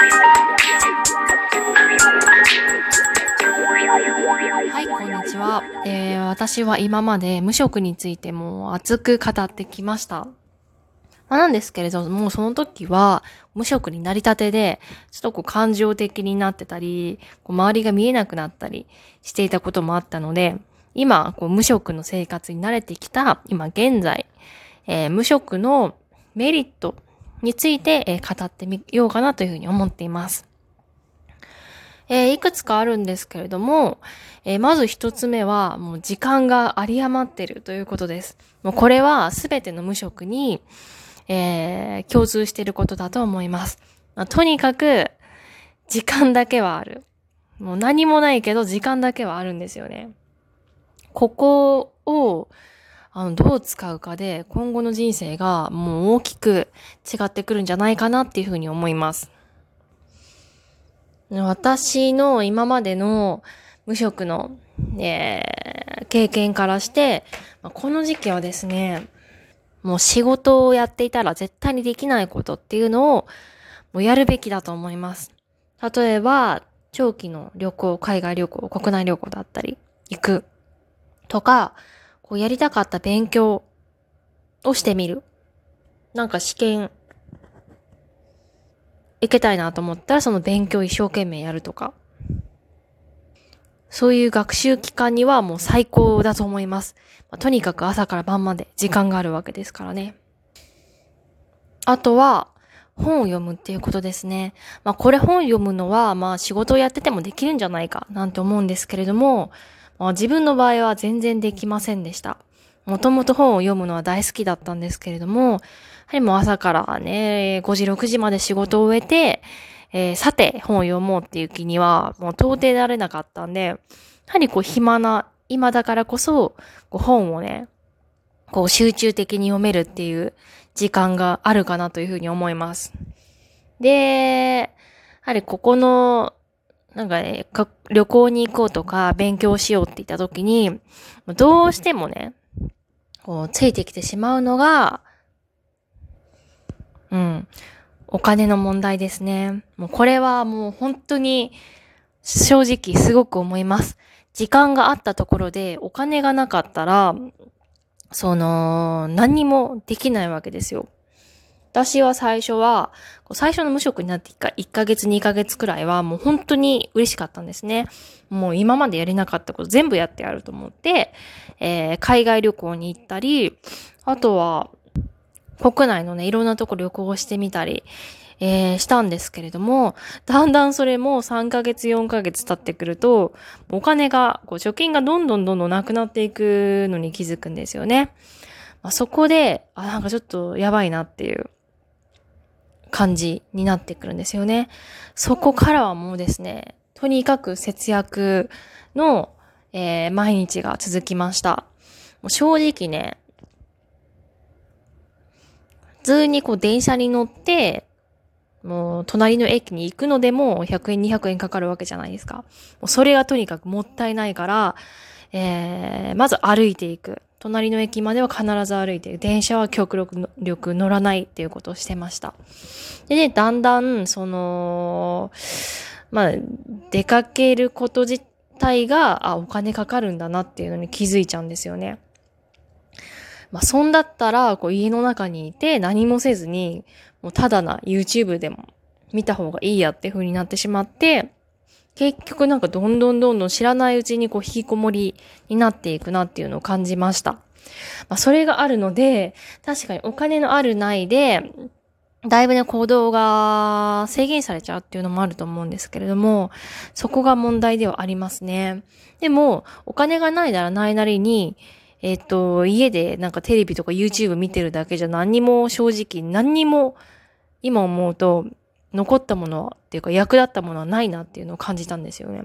はい、こんにちは。えー、私は今まで無職についても熱く語ってきました。まあ、なんですけれども、その時は無職になりたてで、ちょっとこう感情的になってたり、こう周りが見えなくなったりしていたこともあったので、今、こう無職の生活に慣れてきた、今現在、えー、無職のメリットについて、え、語ってみようかなというふうに思っています。えー、いくつかあるんですけれども、えー、まず一つ目は、もう時間が有り余ってるということです。もうこれはすべての無職に、えー、共通していることだと思います。まあ、とにかく、時間だけはある。もう何もないけど時間だけはあるんですよね。ここを、あの、どう使うかで今後の人生がもう大きく違ってくるんじゃないかなっていうふうに思います。私の今までの無職の、えー、経験からして、この時期はですね、もう仕事をやっていたら絶対にできないことっていうのをもうやるべきだと思います。例えば、長期の旅行、海外旅行、国内旅行だったり、行く。とか、こうやりたかった勉強をしてみる。なんか試験、受けたいなと思ったらその勉強一生懸命やるとか。そういう学習期間にはもう最高だと思います。まあ、とにかく朝から晩まで時間があるわけですからね。あとは、本を読むっていうことですね。まあこれ本読むのは、まあ仕事をやっててもできるんじゃないかなんて思うんですけれども、自分の場合は全然できませんでした。もともと本を読むのは大好きだったんですけれども、やはりもう朝からね、5時6時まで仕事を終えて、えー、さて本を読もうっていう気にはもう到底なれなかったんで、やはりこう暇な今だからこそ、こう本をね、こう集中的に読めるっていう時間があるかなというふうに思います。で、やはりここの、なんかね、か旅行に行こうとか勉強しようって言った時に、どうしてもね、こうついてきてしまうのが、うん、お金の問題ですね。もうこれはもう本当に正直すごく思います。時間があったところでお金がなかったら、その、何にもできないわけですよ。私は最初は、最初の無職になって1ヶ月2ヶ月くらいはもう本当に嬉しかったんですね。もう今までやれなかったこと全部やってやると思って、えー、海外旅行に行ったり、あとは国内のね、いろんなとこ旅行してみたり、えー、したんですけれども、だんだんそれも3ヶ月、4ヶ月経ってくると、お金が、こう、貯金がどんどんどんどんなくなっていくのに気づくんですよね。まあ、そこで、あ、なんかちょっとやばいなっていう感じになってくるんですよね。そこからはもうですね、とにかく節約の、えー、毎日が続きました。もう正直ね、普通にこう電車に乗って、もう隣の駅に行くのでも100円200円かかるわけじゃないですか。もうそれがとにかくもったいないから、えー、まず歩いていく。隣の駅までは必ず歩いて。電車は極力乗らないっていうことをしてました。でね、だんだん、その、まあ、出かけること自体が、あ、お金かかるんだなっていうのに気づいちゃうんですよね。まあ、そんだったら、こう、家の中にいて何もせずに、もうただな YouTube でも見た方がいいやって風になってしまって、結局なんかどんどんどんどん知らないうちにこう引きこもりになっていくなっていうのを感じました。まあ、それがあるので、確かにお金のあるないで、だいぶね、行動が制限されちゃうっていうのもあると思うんですけれども、そこが問題ではありますね。でも、お金がないならないなりに、えっ、と、家でなんかテレビとか YouTube 見てるだけじゃ何にも正直何にも今思うと残ったものっていうか役立ったものはないなっていうのを感じたんですよね。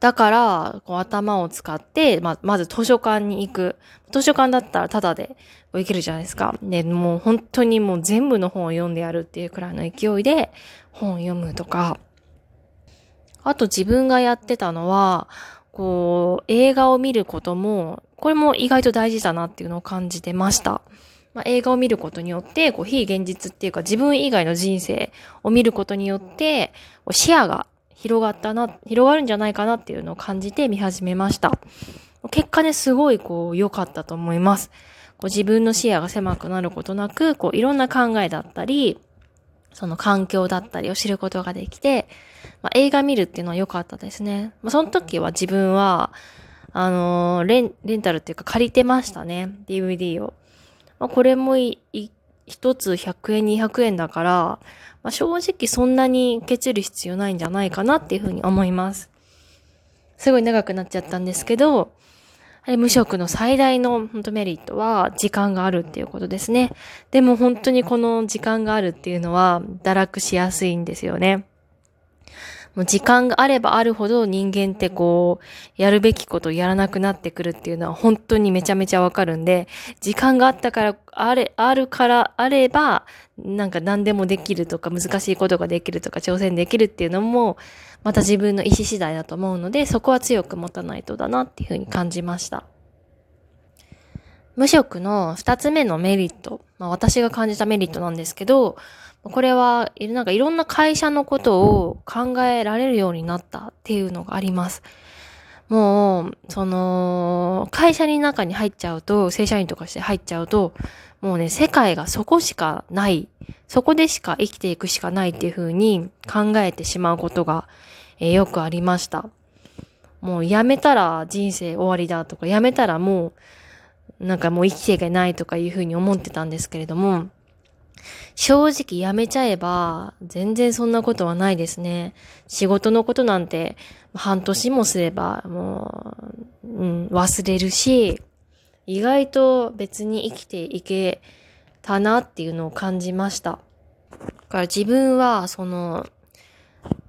だから、こう頭を使って、ま、まず図書館に行く。図書館だったらタダで行けるじゃないですか。で、もう本当にもう全部の本を読んでやるっていうくらいの勢いで本を読むとか。あと自分がやってたのは、こう、映画を見ることも、これも意外と大事だなっていうのを感じてました。まあ、映画を見ることによって、こう、非現実っていうか自分以外の人生を見ることによって、視野が広がったな、広がるんじゃないかなっていうのを感じて見始めました。結果ね、すごいこう、良かったと思います。こう自分の視野が狭くなることなく、こう、いろんな考えだったり、その環境だったりを知ることができて、まあ、映画見るっていうのは良かったですね。まあ、その時は自分は、あのー、レン、レンタルっていうか借りてましたね。DVD を。まあ、これもい、一つ100円、200円だから、まあ、正直そんなにケチる必要ないんじゃないかなっていうふうに思います。すごい長くなっちゃったんですけど、無職の最大の本当メリットは時間があるっていうことですね。でも本当にこの時間があるっていうのは堕落しやすいんですよね。もう時間があればあるほど人間ってこう、やるべきことをやらなくなってくるっていうのは本当にめちゃめちゃわかるんで、時間があったから、あれ、あるからあれば、なんか何でもできるとか難しいことができるとか挑戦できるっていうのも、また自分の意思次第だと思うので、そこは強く持たないとだなっていうふうに感じました。無職の二つ目のメリット、まあ私が感じたメリットなんですけど、これは、なんかいろんな会社のことを考えられるようになったっていうのがあります。もう、その、会社に中に入っちゃうと、正社員とかして入っちゃうと、もうね、世界がそこしかない、そこでしか生きていくしかないっていう風に考えてしまうことが、えー、よくありました。もう辞めたら人生終わりだとか、辞めたらもう、なんかもう生きていけないとかいう風に思ってたんですけれども、正直辞めちゃえば、全然そんなことはないですね。仕事のことなんて、半年もすれば、もう、うん、忘れるし、意外と別に生きていけたなっていうのを感じました。だから自分は、その、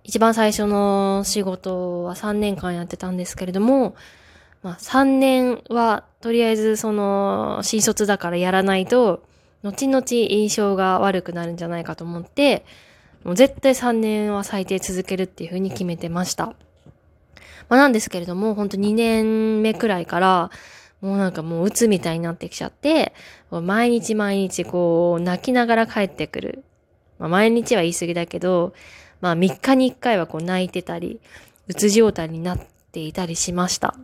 一番最初の仕事は3年間やってたんですけれども、まあ3年はとりあえずその新卒だからやらないと、後々印象が悪くなるんじゃないかと思って、もう絶対3年は最低続けるっていうふうに決めてました。まあなんですけれども、ほんと2年目くらいから、もうなんかもう鬱みたいになってきちゃって、毎日毎日こう泣きながら帰ってくる。まあ毎日は言い過ぎだけど、まあ3日に1回はこう泣いてたり、鬱状態になっていたりしました。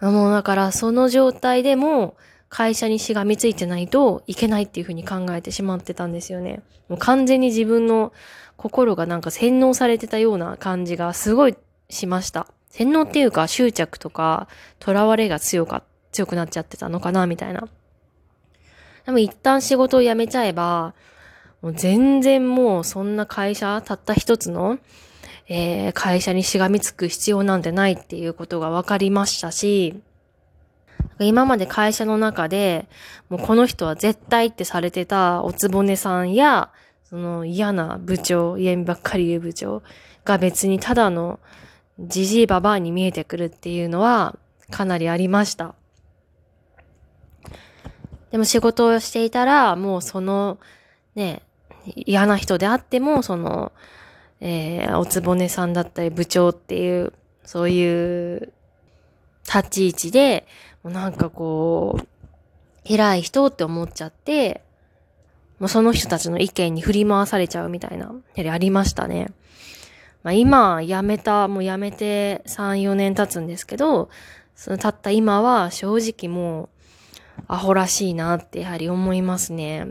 もうだからその状態でも、会社にしがみついてないといけないっていうふうに考えてしまってたんですよね。もう完全に自分の心がなんか洗脳されてたような感じがすごいしました。洗脳っていうか執着とか囚われが強か、強くなっちゃってたのかなみたいな。でも一旦仕事を辞めちゃえば、もう全然もうそんな会社、たった一つの、えー、会社にしがみつく必要なんてないっていうことが分かりましたし、今まで会社の中で、もうこの人は絶対ってされてたおつぼねさんや、その嫌な部長、家ばっかり言う部長が別にただのじじいばばあに見えてくるっていうのはかなりありました。でも仕事をしていたら、もうその、ね、嫌な人であっても、その、えー、おつぼねさんだったり部長っていう、そういう立ち位置で、もうなんかこう、偉い人って思っちゃって、もうその人たちの意見に振り回されちゃうみたいな、やりありましたね。まあ今、辞めた、もう辞めて3、4年経つんですけど、その経った今は正直もう、アホらしいなってやはり思いますね。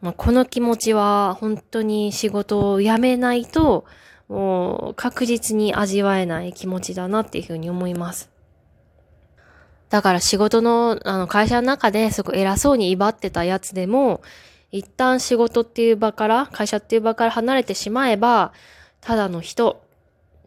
まあ、この気持ちは本当に仕事を辞めないと、もう確実に味わえない気持ちだなっていうふうに思います。だから仕事の、あの、会社の中ですごい偉そうに威張ってたやつでも、一旦仕事っていう場から、会社っていう場から離れてしまえば、ただの人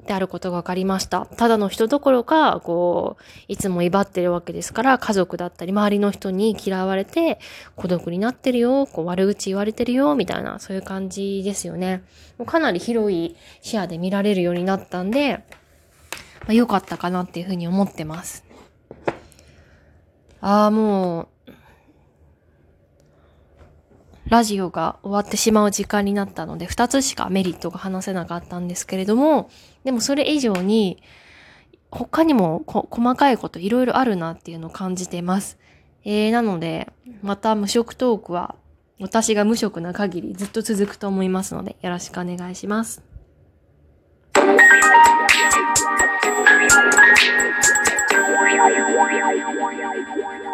であることが分かりました。ただの人どころか、こう、いつも威張ってるわけですから、家族だったり、周りの人に嫌われて、孤独になってるよ、こう、悪口言われてるよ、みたいな、そういう感じですよね。もうかなり広い視野で見られるようになったんで、まあ、良かったかなっていうふうに思ってます。ああ、もう、ラジオが終わってしまう時間になったので、二つしかメリットが話せなかったんですけれども、でもそれ以上に、他にも細かいこといろいろあるなっていうのを感じてます。えー、なので、また無職トークは私が無職な限りずっと続くと思いますので、よろしくお願いします。